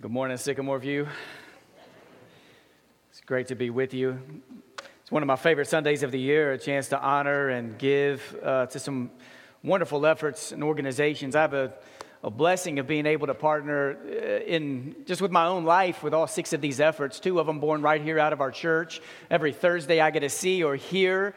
Good morning, Sycamore View. It's great to be with you. It's one of my favorite Sundays of the year, a chance to honor and give uh, to some wonderful efforts and organizations. I have a, a blessing of being able to partner uh, in just with my own life with all six of these efforts, two of them born right here out of our church. Every Thursday, I get to see or hear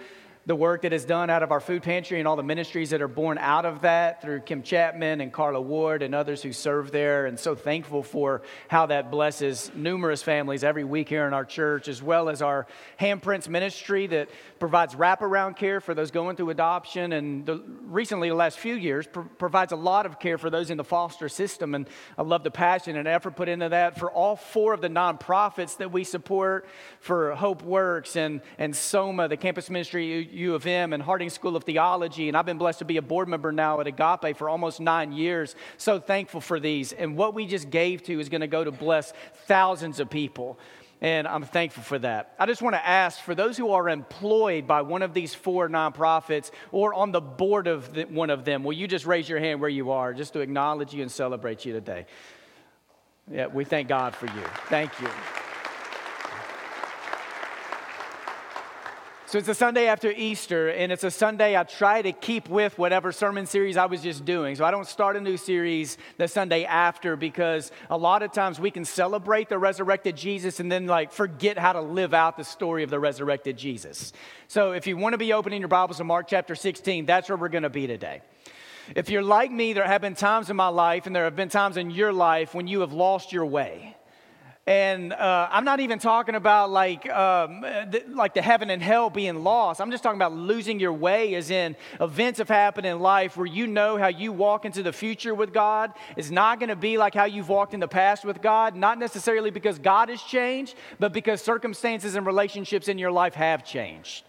the work that is done out of our food pantry and all the ministries that are born out of that through Kim Chapman and Carla Ward and others who serve there. And so thankful for how that blesses numerous families every week here in our church, as well as our handprints ministry that provides wraparound care for those going through adoption. And the, recently, the last few years, pr- provides a lot of care for those in the foster system. And I love the passion and effort put into that for all four of the nonprofits that we support for Hope Works and, and Soma, the campus ministry U of M and Harding School of Theology, and I've been blessed to be a board member now at Agape for almost nine years. So thankful for these. And what we just gave to is going to go to bless thousands of people. And I'm thankful for that. I just want to ask for those who are employed by one of these four nonprofits or on the board of the, one of them, will you just raise your hand where you are just to acknowledge you and celebrate you today? Yeah, we thank God for you. Thank you. So it's a Sunday after Easter, and it's a Sunday I try to keep with whatever sermon series I was just doing. So I don't start a new series the Sunday after because a lot of times we can celebrate the resurrected Jesus and then like forget how to live out the story of the resurrected Jesus. So if you want to be opening your Bibles to Mark chapter 16, that's where we're going to be today. If you're like me, there have been times in my life, and there have been times in your life when you have lost your way. And uh, I'm not even talking about like, um, like the heaven and hell being lost. I'm just talking about losing your way, as in events have happened in life where you know how you walk into the future with God is not going to be like how you've walked in the past with God. Not necessarily because God has changed, but because circumstances and relationships in your life have changed.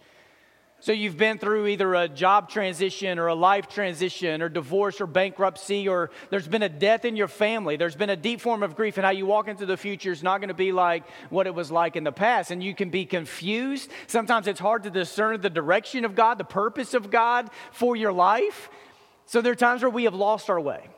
So you've been through either a job transition or a life transition or divorce or bankruptcy, or there's been a death in your family. There's been a deep form of grief, and how you walk into the future is not going to be like what it was like in the past. And you can be confused. Sometimes it's hard to discern the direction of God, the purpose of God for your life. So there are times where we have lost our way.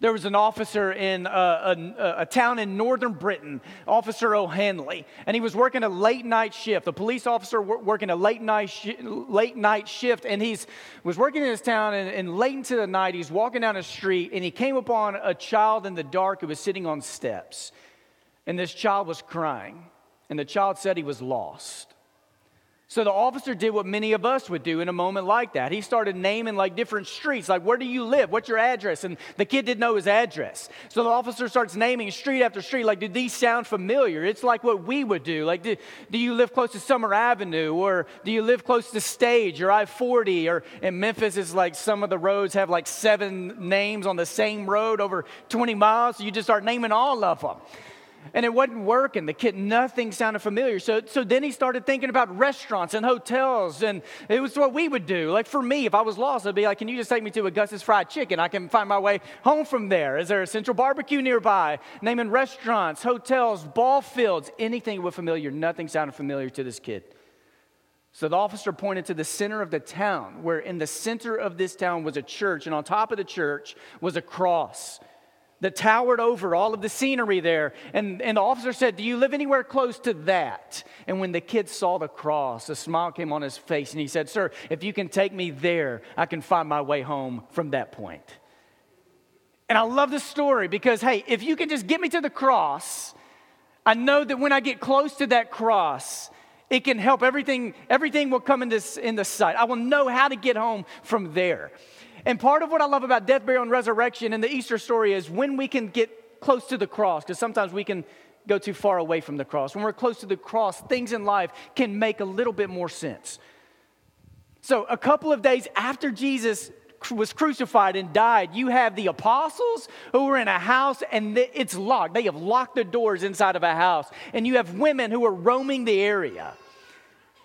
There was an officer in uh, a, a, a, town in northern Britain, Officer O'Hanley, and he was working a late night shift. A police officer working a late night, sh- late night shift, and he was working in his town, and, and late into the night, he's walking down a street, and he came upon a child in the dark who was sitting on steps. And this child was crying, and the child said he was lost. So the officer did what many of us would do in a moment like that. He started naming like different streets, like where do you live? What's your address? And the kid didn't know his address. So the officer starts naming street after street, like, do these sound familiar? It's like what we would do. Like, do, do you live close to Summer Avenue? Or do you live close to Stage or I 40? Or in Memphis, it's like some of the roads have like seven names on the same road over 20 miles. So you just start naming all of them and it wasn't working. The kid, nothing sounded familiar. So, so then he started thinking about restaurants and hotels, and it was what we would do. Like for me, if I was lost, I'd be like, "Can you just take me to Augustus Fried Chicken? I can find my way home from there. Is there a Central Barbecue nearby?" Naming restaurants, hotels, ball fields, anything was familiar. Nothing sounded familiar to this kid. So the officer pointed to the center of the town, where in the center of this town was a church, and on top of the church was a cross that towered over all of the scenery there. And, and the officer said, Do you live anywhere close to that? And when the kid saw the cross, a smile came on his face, and he said, Sir, if you can take me there, I can find my way home from that point. And I love this story because, hey, if you can just get me to the cross, I know that when I get close to that cross, it can help everything, everything will come in, this, in the sight. I will know how to get home from there. And part of what I love about death, burial, and resurrection and the Easter story is when we can get close to the cross, because sometimes we can go too far away from the cross. When we're close to the cross, things in life can make a little bit more sense. So, a couple of days after Jesus was crucified and died, you have the apostles who are in a house and it's locked. They have locked the doors inside of a house. And you have women who are roaming the area.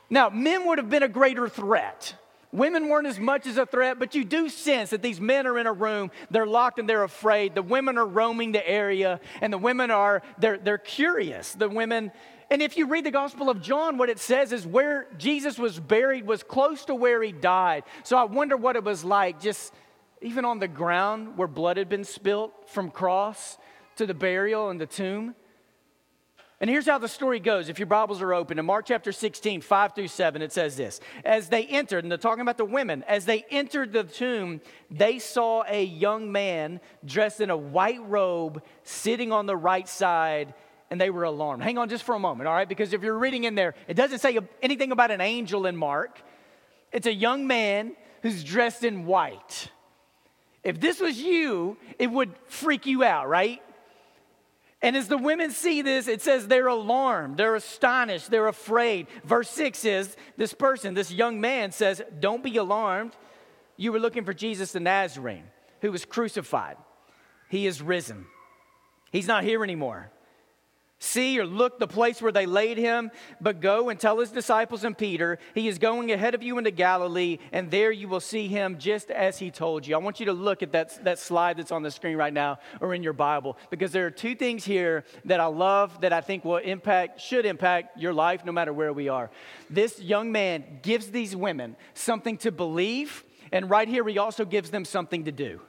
Now, men would have been a greater threat. Women weren't as much as a threat, but you do sense that these men are in a room, they're locked and they're afraid. The women are roaming the area, and the women are, they're, they're curious. The women, and if you read the Gospel of John, what it says is where Jesus was buried was close to where he died. So I wonder what it was like just even on the ground where blood had been spilt from cross to the burial and the tomb. And here's how the story goes. If your Bibles are open, in Mark chapter 16, 5 through 7, it says this As they entered, and they're talking about the women, as they entered the tomb, they saw a young man dressed in a white robe sitting on the right side, and they were alarmed. Hang on just for a moment, all right? Because if you're reading in there, it doesn't say anything about an angel in Mark. It's a young man who's dressed in white. If this was you, it would freak you out, right? And as the women see this, it says they're alarmed, they're astonished, they're afraid. Verse 6 is this person, this young man says, Don't be alarmed. You were looking for Jesus the Nazarene who was crucified. He is risen. He's not here anymore see or look the place where they laid him, but go and tell his disciples and Peter, he is going ahead of you into Galilee, and there you will see him just as he told you. I want you to look at that, that slide that's on the screen right now or in your Bible, because there are two things here that I love that I think will impact, should impact your life no matter where we are. This young man gives these women something to believe, and right here he also gives them something to do.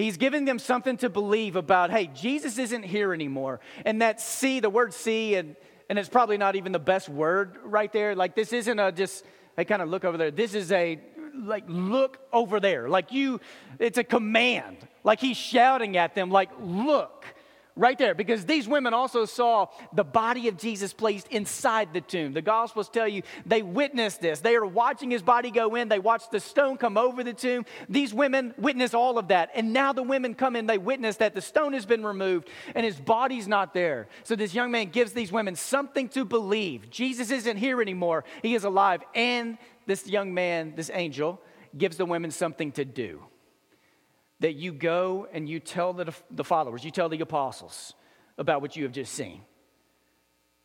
He's giving them something to believe about, hey, Jesus isn't here anymore. And that see, the word see, and, and it's probably not even the best word right there. Like, this isn't a just, hey, kind of look over there. This is a, like, look over there. Like, you, it's a command. Like, he's shouting at them, like, look right there because these women also saw the body of Jesus placed inside the tomb. The Gospels tell you they witnessed this. They are watching his body go in, they watched the stone come over the tomb. These women witness all of that. And now the women come in, they witness that the stone has been removed and his body's not there. So this young man gives these women something to believe. Jesus isn't here anymore, he is alive. And this young man, this angel, gives the women something to do that you go and you tell the, the followers, you tell the apostles about what you have just seen.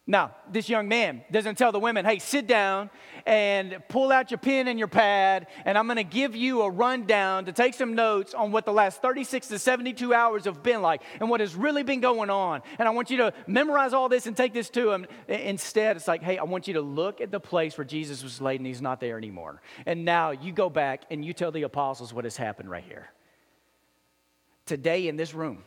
Now, this young man doesn't tell the women, hey, sit down and pull out your pen and your pad, and I'm gonna give you a rundown to take some notes on what the last 36 to 72 hours have been like and what has really been going on. And I want you to memorize all this and take this to him. Instead, it's like, hey, I want you to look at the place where Jesus was laid and he's not there anymore. And now you go back and you tell the apostles what has happened right here today in this room.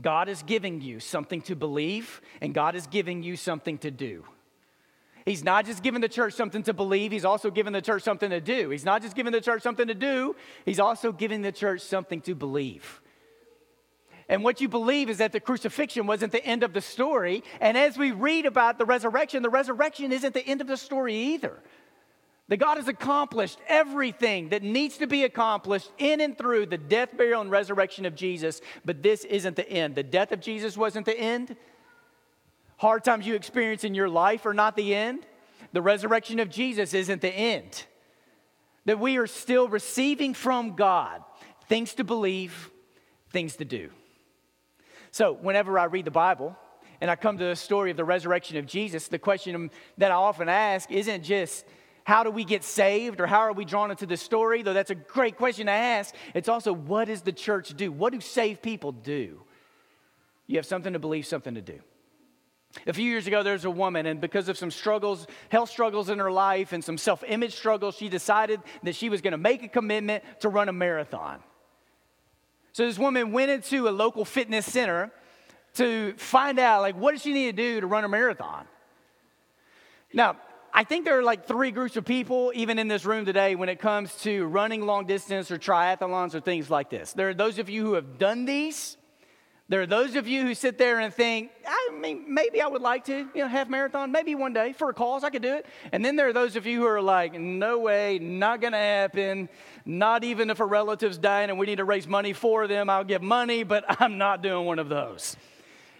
God is giving you something to believe, and God is giving you something to do. He's not just giving the church something to believe, He's also giving the church something to do. He's not just giving the church something to do, He's also giving the church something to believe. And what you believe is that the crucifixion wasn't the end of the story. And as we read about the resurrection, the resurrection isn't the end of the story either. That God has accomplished everything that needs to be accomplished in and through the death, burial, and resurrection of Jesus, but this isn't the end. The death of Jesus wasn't the end. Hard times you experience in your life are not the end. The resurrection of Jesus isn't the end. That we are still receiving from God things to believe, things to do. So, whenever I read the Bible and I come to the story of the resurrection of Jesus, the question that I often ask isn't just, how do we get saved or how are we drawn into the story? Though that's a great question to ask. It's also what does the church do? What do saved people do? You have something to believe, something to do. A few years ago, there was a woman, and because of some struggles, health struggles in her life, and some self image struggles, she decided that she was going to make a commitment to run a marathon. So this woman went into a local fitness center to find out, like, what does she need to do to run a marathon? Now, I think there are like three groups of people, even in this room today, when it comes to running long distance or triathlons or things like this. There are those of you who have done these. There are those of you who sit there and think, I mean, maybe I would like to, you know, half marathon, maybe one day for a cause, I could do it. And then there are those of you who are like, no way, not gonna happen. Not even if a relative's dying and we need to raise money for them, I'll give money, but I'm not doing one of those.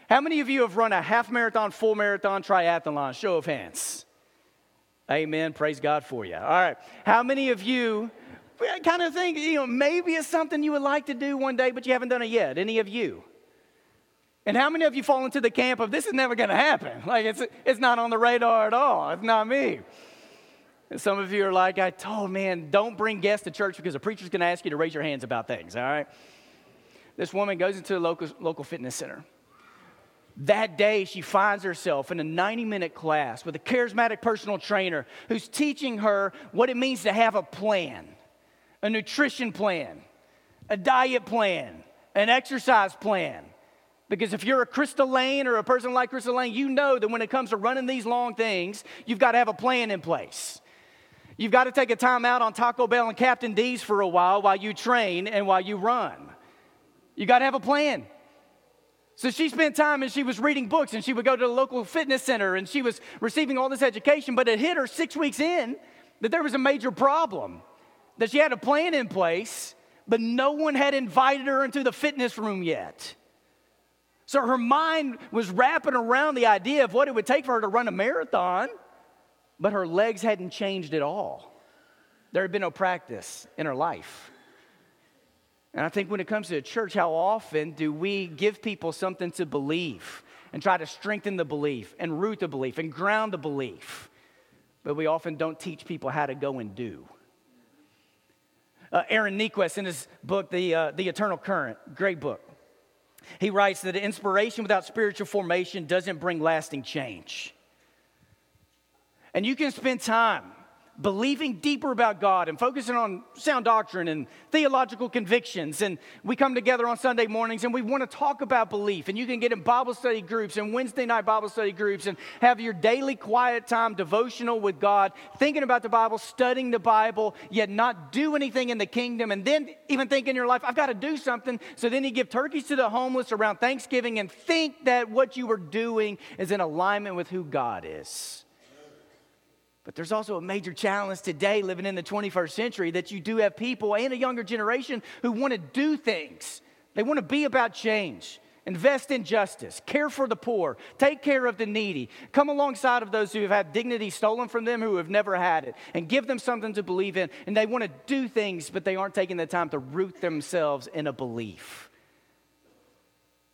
How many of you have run a half marathon, full marathon, triathlon? Show of hands. Amen. Praise God for you. All right. How many of you kind of think, you know, maybe it's something you would like to do one day, but you haven't done it yet? Any of you? And how many of you fall into the camp of this is never going to happen? Like it's, it's not on the radar at all. It's not me. And some of you are like, I told man, don't bring guests to church because the preacher's going to ask you to raise your hands about things, all right? This woman goes into a local, local fitness center. That day, she finds herself in a 90 minute class with a charismatic personal trainer who's teaching her what it means to have a plan a nutrition plan, a diet plan, an exercise plan. Because if you're a Crystal Lane or a person like Crystal Lane, you know that when it comes to running these long things, you've got to have a plan in place. You've got to take a time out on Taco Bell and Captain D's for a while while you train and while you run. You got to have a plan. So she spent time and she was reading books and she would go to the local fitness center and she was receiving all this education, but it hit her six weeks in that there was a major problem, that she had a plan in place, but no one had invited her into the fitness room yet. So her mind was wrapping around the idea of what it would take for her to run a marathon, but her legs hadn't changed at all. There had been no practice in her life. And I think when it comes to the church, how often do we give people something to believe and try to strengthen the belief and root the belief and ground the belief? But we often don't teach people how to go and do. Uh, Aaron Niequist, in his book, the, uh, the Eternal Current, great book, he writes that inspiration without spiritual formation doesn't bring lasting change. And you can spend time believing deeper about God and focusing on sound doctrine and theological convictions. And we come together on Sunday mornings and we want to talk about belief. And you can get in Bible study groups and Wednesday night Bible study groups and have your daily quiet time devotional with God, thinking about the Bible, studying the Bible, yet not do anything in the kingdom. And then even think in your life, I've got to do something. So then you give turkeys to the homeless around Thanksgiving and think that what you were doing is in alignment with who God is. But there's also a major challenge today, living in the 21st century, that you do have people and a younger generation who want to do things. They want to be about change, invest in justice, care for the poor, take care of the needy, come alongside of those who have had dignity stolen from them, who have never had it, and give them something to believe in. And they want to do things, but they aren't taking the time to root themselves in a belief.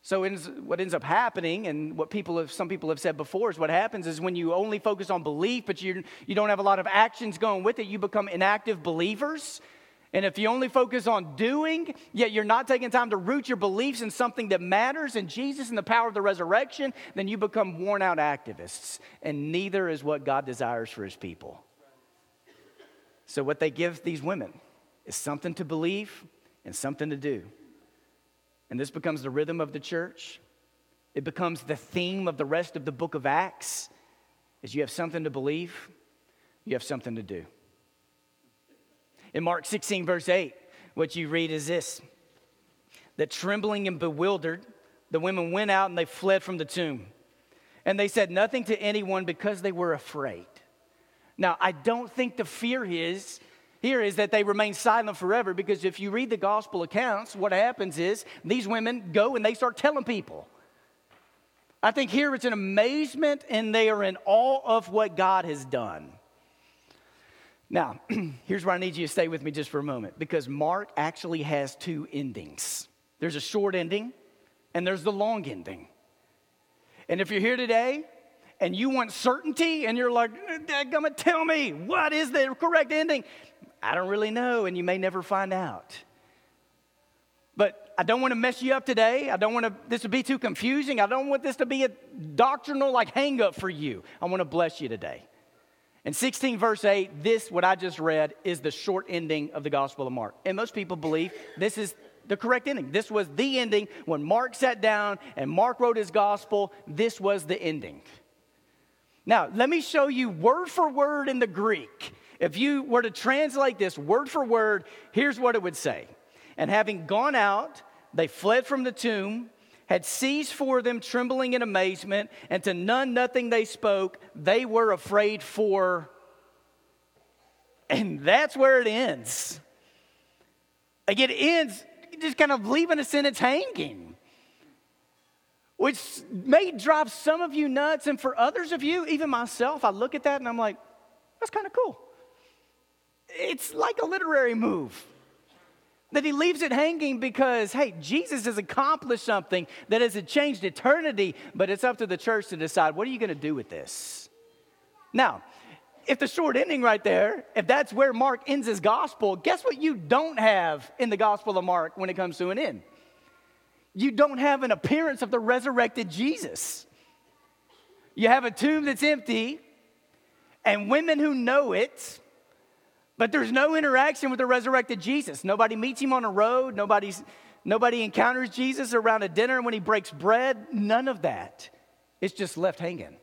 So what ends up happening, and what people have, some people have said before, is what happens is when you only focus on belief, but you, you don't have a lot of actions going with it, you become inactive believers. And if you only focus on doing, yet you're not taking time to root your beliefs in something that matters in Jesus and the power of the resurrection, then you become worn out activists. And neither is what God desires for his people. So, what they give these women is something to believe and something to do. And this becomes the rhythm of the church. It becomes the theme of the rest of the book of Acts. Is you have something to believe, you have something to do. In Mark 16, verse 8, what you read is this that trembling and bewildered, the women went out and they fled from the tomb. And they said nothing to anyone because they were afraid. Now, I don't think the fear is here is that they remain silent forever because if you read the gospel accounts, what happens is these women go and they start telling people. I think here it's an amazement and they are in awe of what God has done. Now, here's where I need you to stay with me just for a moment because Mark actually has two endings there's a short ending and there's the long ending. And if you're here today and you want certainty and you're like, Dadgummit, tell me, what is the correct ending? I don't really know, and you may never find out. But I don't want to mess you up today. I don't want to, this to be too confusing. I don't want this to be a doctrinal like hang up for you. I want to bless you today. In 16, verse 8, this, what I just read, is the short ending of the Gospel of Mark. And most people believe this is the correct ending. This was the ending. When Mark sat down and Mark wrote his Gospel, this was the ending. Now, let me show you word for word in the Greek if you were to translate this word for word, here's what it would say. And having gone out, they fled from the tomb, had seized for them trembling in amazement, and to none nothing they spoke. They were afraid for. And that's where it ends. Again, it ends just kind of leaving a sentence hanging, which may drive some of you nuts. And for others of you, even myself, I look at that and I'm like, that's kind of cool it's like a literary move. That he leaves it hanging because, hey, Jesus has accomplished something that has changed eternity, but it's up to the church to decide what are you going to do with this? Now, if the short ending right there, if that's where Mark ends his gospel, guess what you don't have in the gospel of Mark when it comes to an end? You don't have an appearance of the resurrected Jesus. You have a tomb that's empty, and women who know it but there's no interaction with the resurrected Jesus. Nobody meets him on a road. Nobody's Nobody encounters Jesus around a dinner when he breaks bread. None of that. It's just left hanging.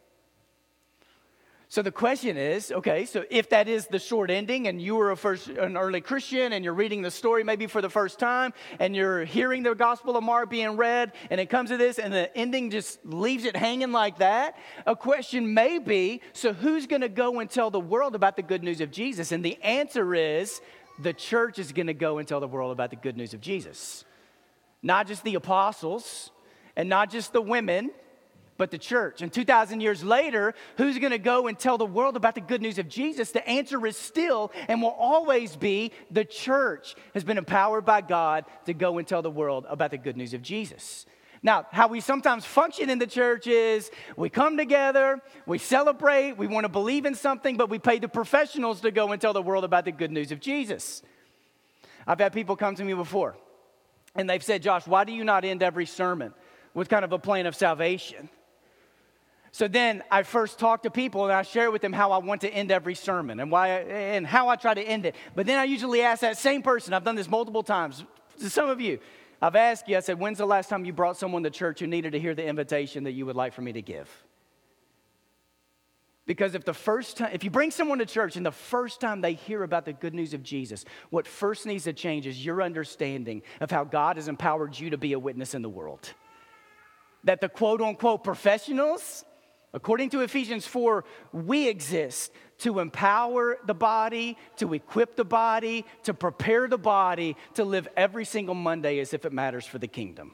So the question is okay, so if that is the short ending and you were a first, an early Christian and you're reading the story maybe for the first time and you're hearing the Gospel of Mark being read and it comes to this and the ending just leaves it hanging like that, a question may be so who's going to go and tell the world about the good news of Jesus? And the answer is the church is going to go and tell the world about the good news of Jesus. Not just the apostles and not just the women but the church. And 2,000 years later, who's going to go and tell the world about the good news of Jesus? The answer is still and will always be the church has been empowered by God to go and tell the world about the good news of Jesus. Now, how we sometimes function in the church is we come together, we celebrate, we want to believe in something, but we pay the professionals to go and tell the world about the good news of Jesus. I've had people come to me before and they've said, Josh, why do you not end every sermon with kind of a plan of salvation? So then I first talk to people and I share with them how I want to end every sermon and why and how I try to end it. But then I usually ask that same person, I've done this multiple times, to some of you, I've asked you, I said, when's the last time you brought someone to church who needed to hear the invitation that you would like for me to give? Because if the first time, if you bring someone to church and the first time they hear about the good news of Jesus, what first needs to change is your understanding of how God has empowered you to be a witness in the world. That the quote unquote professionals, According to Ephesians 4, we exist to empower the body, to equip the body, to prepare the body to live every single Monday as if it matters for the kingdom,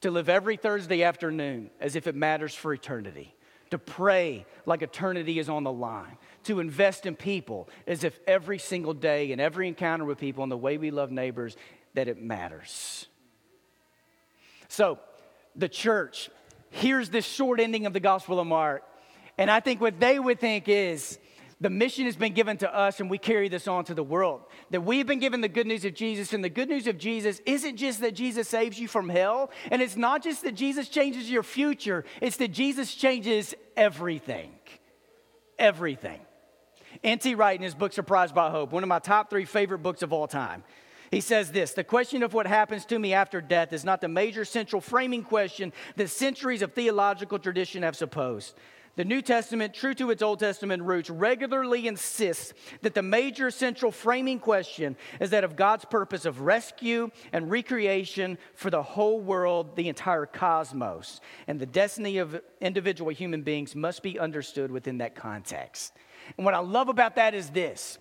to live every Thursday afternoon as if it matters for eternity, to pray like eternity is on the line, to invest in people as if every single day and every encounter with people and the way we love neighbors that it matters. So, the church here's this short ending of the Gospel of Mark. And I think what they would think is the mission has been given to us and we carry this on to the world. That we've been given the good news of Jesus, and the good news of Jesus isn't just that Jesus saves you from hell, and it's not just that Jesus changes your future, it's that Jesus changes everything. Everything. N.T. Wright in his book Surprised by Hope, one of my top three favorite books of all time. He says this The question of what happens to me after death is not the major central framing question that centuries of theological tradition have supposed. The New Testament, true to its Old Testament roots, regularly insists that the major central framing question is that of God's purpose of rescue and recreation for the whole world, the entire cosmos. And the destiny of individual human beings must be understood within that context. And what I love about that is this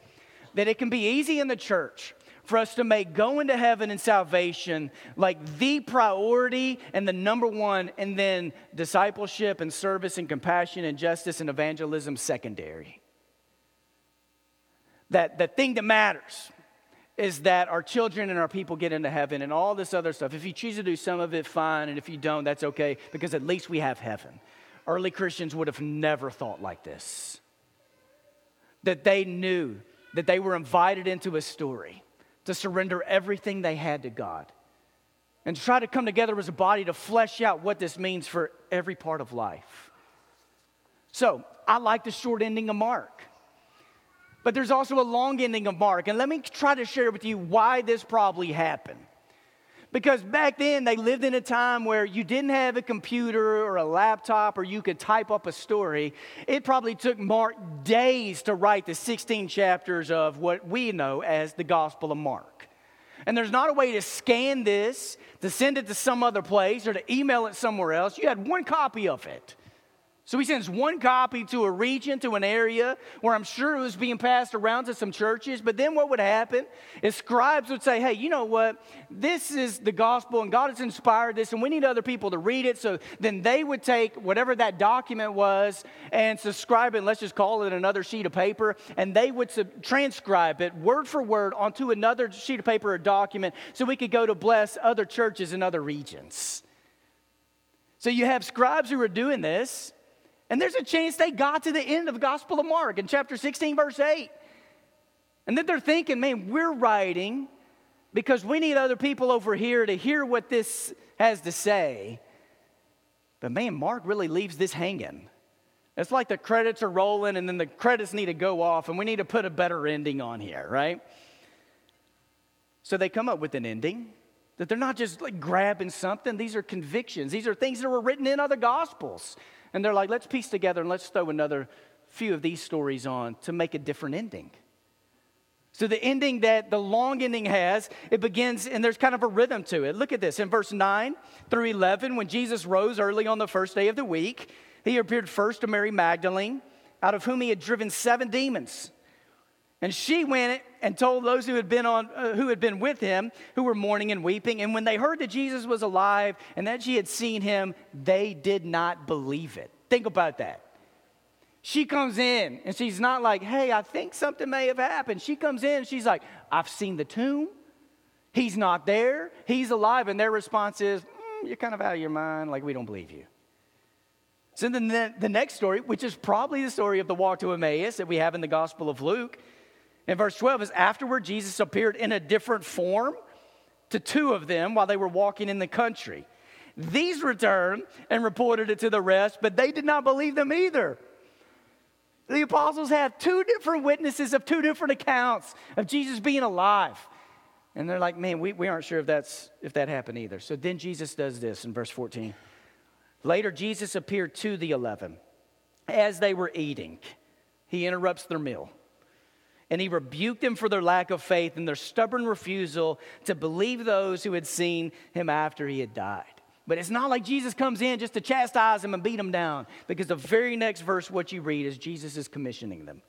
that it can be easy in the church for us to make going to heaven and salvation like the priority and the number one, and then discipleship and service and compassion and justice and evangelism secondary. That the thing that matters is that our children and our people get into heaven and all this other stuff. If you choose to do some of it, fine, and if you don't, that's okay, because at least we have heaven. Early Christians would have never thought like this. That they knew that they were invited into a story to surrender everything they had to God and to try to come together as a body to flesh out what this means for every part of life. So, I like the short ending of Mark. But there's also a long ending of Mark. And let me try to share with you why this probably happened. Because back then, they lived in a time where you didn't have a computer or a laptop or you could type up a story. It probably took Mark days to write the 16 chapters of what we know as the Gospel of Mark. And there's not a way to scan this, to send it to some other place, or to email it somewhere else. You had one copy of it. So he sends one copy to a region, to an area where I'm sure it was being passed around to some churches. But then what would happen is scribes would say, hey, you know what? This is the gospel and God has inspired this and we need other people to read it. So then they would take whatever that document was and subscribe it, let's just call it another sheet of paper, and they would sub- transcribe it word for word onto another sheet of paper or document so we could go to bless other churches in other regions. So you have scribes who are doing this. And there's a chance they got to the end of the Gospel of Mark in chapter 16, verse 8. And then they're thinking, man, we're writing because we need other people over here to hear what this has to say. But man, Mark really leaves this hanging. It's like the credits are rolling and then the credits need to go off and we need to put a better ending on here, right? So they come up with an ending. That they're not just like grabbing something, these are convictions. These are things that were written in other gospels. And they're like, let's piece together and let's throw another few of these stories on to make a different ending. So, the ending that the long ending has, it begins, and there's kind of a rhythm to it. Look at this in verse 9 through 11. When Jesus rose early on the first day of the week, he appeared first to Mary Magdalene, out of whom he had driven seven demons. And she went and told those who had been on uh, who had been with him, who were mourning and weeping. And when they heard that Jesus was alive and that she had seen him, they did not believe it. Think about that. She comes in and she's not like, hey, I think something may have happened. She comes in and she's like, I've seen the tomb. He's not there. He's alive. And their response is, mm, you're kind of out of your mind. Like, we don't believe you. So then the, the next story, which is probably the story of the walk to Emmaus that we have in the Gospel of Luke, in verse 12 is afterward, Jesus appeared in a different form to two of them while they were walking in the country. These returned and reported it to the rest, but they did not believe them either. The apostles have two different witnesses of two different accounts of Jesus being alive. And they're like, man, we, we aren't sure if, that's, if that happened either. So then Jesus does this in verse 14. Later, Jesus appeared to the eleven as they were eating. He interrupts their meal. And he rebuked them for their lack of faith and their stubborn refusal to believe those who had seen him after he had died. But it's not like Jesus comes in just to chastise them and beat them down, because the very next verse, what you read, is Jesus is commissioning them.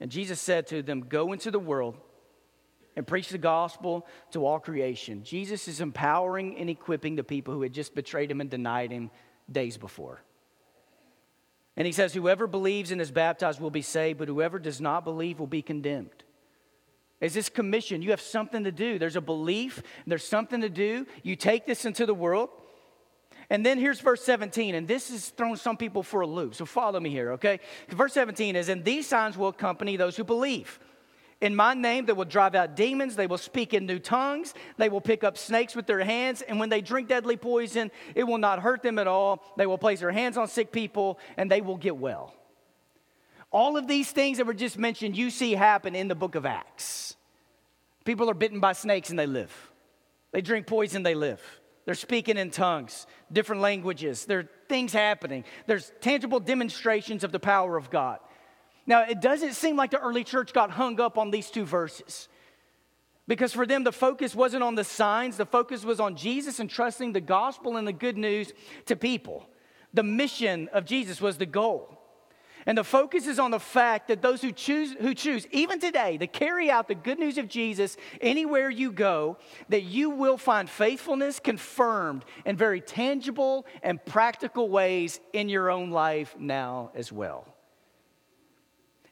And Jesus said to them, Go into the world and preach the gospel to all creation. Jesus is empowering and equipping the people who had just betrayed him and denied him days before. And he says, Whoever believes and is baptized will be saved, but whoever does not believe will be condemned. Is this commission? You have something to do. There's a belief, there's something to do. You take this into the world. And then here's verse 17, and this is throwing some people for a loop. So follow me here, okay? Verse 17 is, And these signs will accompany those who believe. In my name, they will drive out demons. They will speak in new tongues. They will pick up snakes with their hands. And when they drink deadly poison, it will not hurt them at all. They will place their hands on sick people and they will get well. All of these things that were just mentioned, you see happen in the book of Acts. People are bitten by snakes and they live, they drink poison, they live. They're speaking in tongues, different languages. There are things happening. There's tangible demonstrations of the power of God. Now, it doesn't seem like the early church got hung up on these two verses. Because for them, the focus wasn't on the signs, the focus was on Jesus and trusting the gospel and the good news to people. The mission of Jesus was the goal. And the focus is on the fact that those who choose, who choose, even today, to carry out the good news of Jesus anywhere you go, that you will find faithfulness confirmed in very tangible and practical ways in your own life now as well.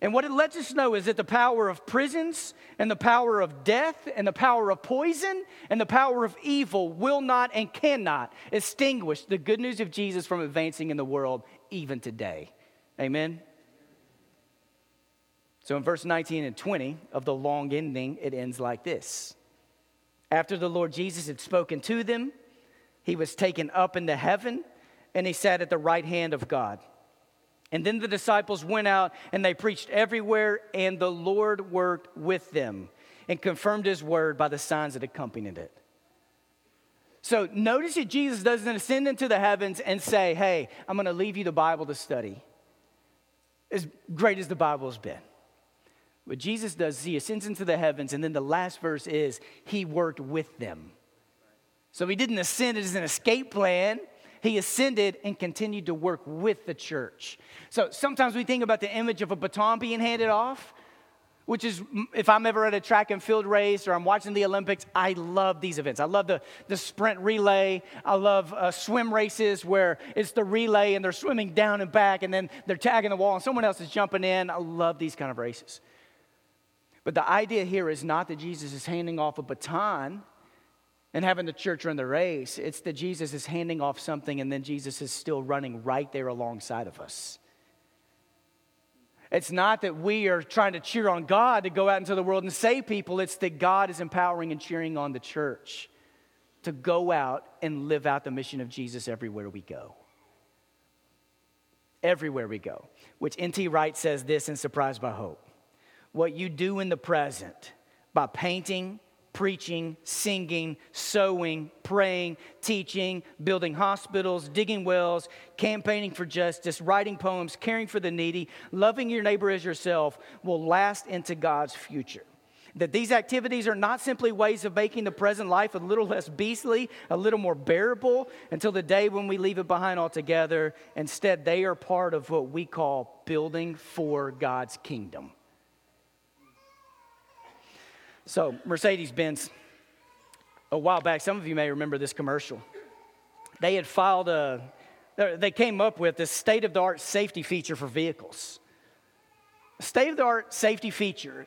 And what it lets us know is that the power of prisons and the power of death and the power of poison and the power of evil will not and cannot extinguish the good news of Jesus from advancing in the world even today. Amen. So in verse 19 and 20 of the long ending, it ends like this After the Lord Jesus had spoken to them, he was taken up into heaven and he sat at the right hand of God. And then the disciples went out and they preached everywhere, and the Lord worked with them and confirmed his word by the signs that accompanied it. So notice that Jesus doesn't ascend into the heavens and say, Hey, I'm going to leave you the Bible to study. As great as the Bible has been. What Jesus does is he ascends into the heavens, and then the last verse is, He worked with them. So he didn't ascend as an escape plan he ascended and continued to work with the church. So sometimes we think about the image of a baton being handed off, which is if I'm ever at a track and field race or I'm watching the Olympics, I love these events. I love the, the sprint relay. I love uh, swim races where it's the relay and they're swimming down and back and then they're tagging the wall and someone else is jumping in. I love these kind of races. But the idea here is not that Jesus is handing off a baton and having the church run the race. It's that Jesus is handing off something and then Jesus is still running right there alongside of us. It's not that we are trying to cheer on God to go out into the world and save people. It's that God is empowering and cheering on the church to go out and live out the mission of Jesus everywhere we go. Everywhere we go. Which N.T. Wright says this in Surprised by Hope What you do in the present by painting, preaching, singing, sewing, praying, teaching, building hospitals, digging wells, campaigning for justice, writing poems, caring for the needy, loving your neighbor as yourself will last into God's future. That these activities are not simply ways of making the present life a little less beastly, a little more bearable until the day when we leave it behind altogether. Instead, they are part of what we call building for God's kingdom. So, Mercedes Benz, a while back, some of you may remember this commercial. They had filed a, they came up with this state of the art safety feature for vehicles. State of the art safety feature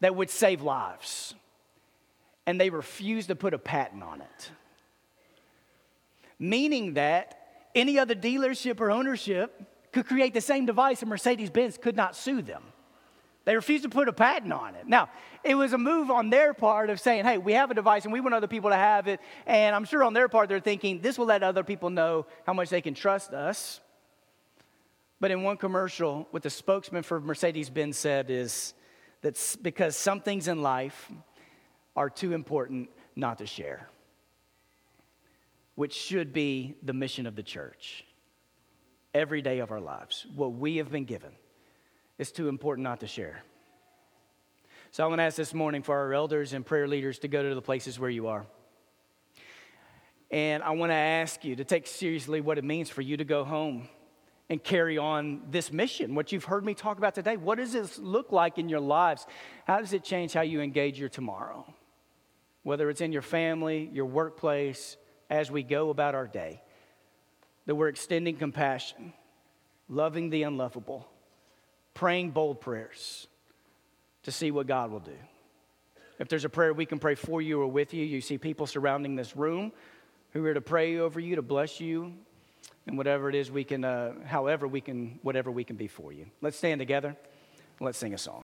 that would save lives. And they refused to put a patent on it. Meaning that any other dealership or ownership could create the same device and Mercedes Benz could not sue them. They refused to put a patent on it. Now, it was a move on their part of saying, hey, we have a device and we want other people to have it. And I'm sure on their part, they're thinking, this will let other people know how much they can trust us. But in one commercial, what the spokesman for Mercedes Benz said is that because some things in life are too important not to share, which should be the mission of the church every day of our lives, what we have been given it's too important not to share. So I'm going to ask this morning for our elders and prayer leaders to go to the places where you are. And I want to ask you to take seriously what it means for you to go home and carry on this mission, what you've heard me talk about today. What does this look like in your lives? How does it change how you engage your tomorrow? Whether it's in your family, your workplace, as we go about our day, that we're extending compassion, loving the unlovable praying bold prayers to see what God will do. If there's a prayer we can pray for you or with you, you see people surrounding this room who are to pray over you, to bless you, and whatever it is we can, uh, however we can, whatever we can be for you. Let's stand together. Let's sing a song.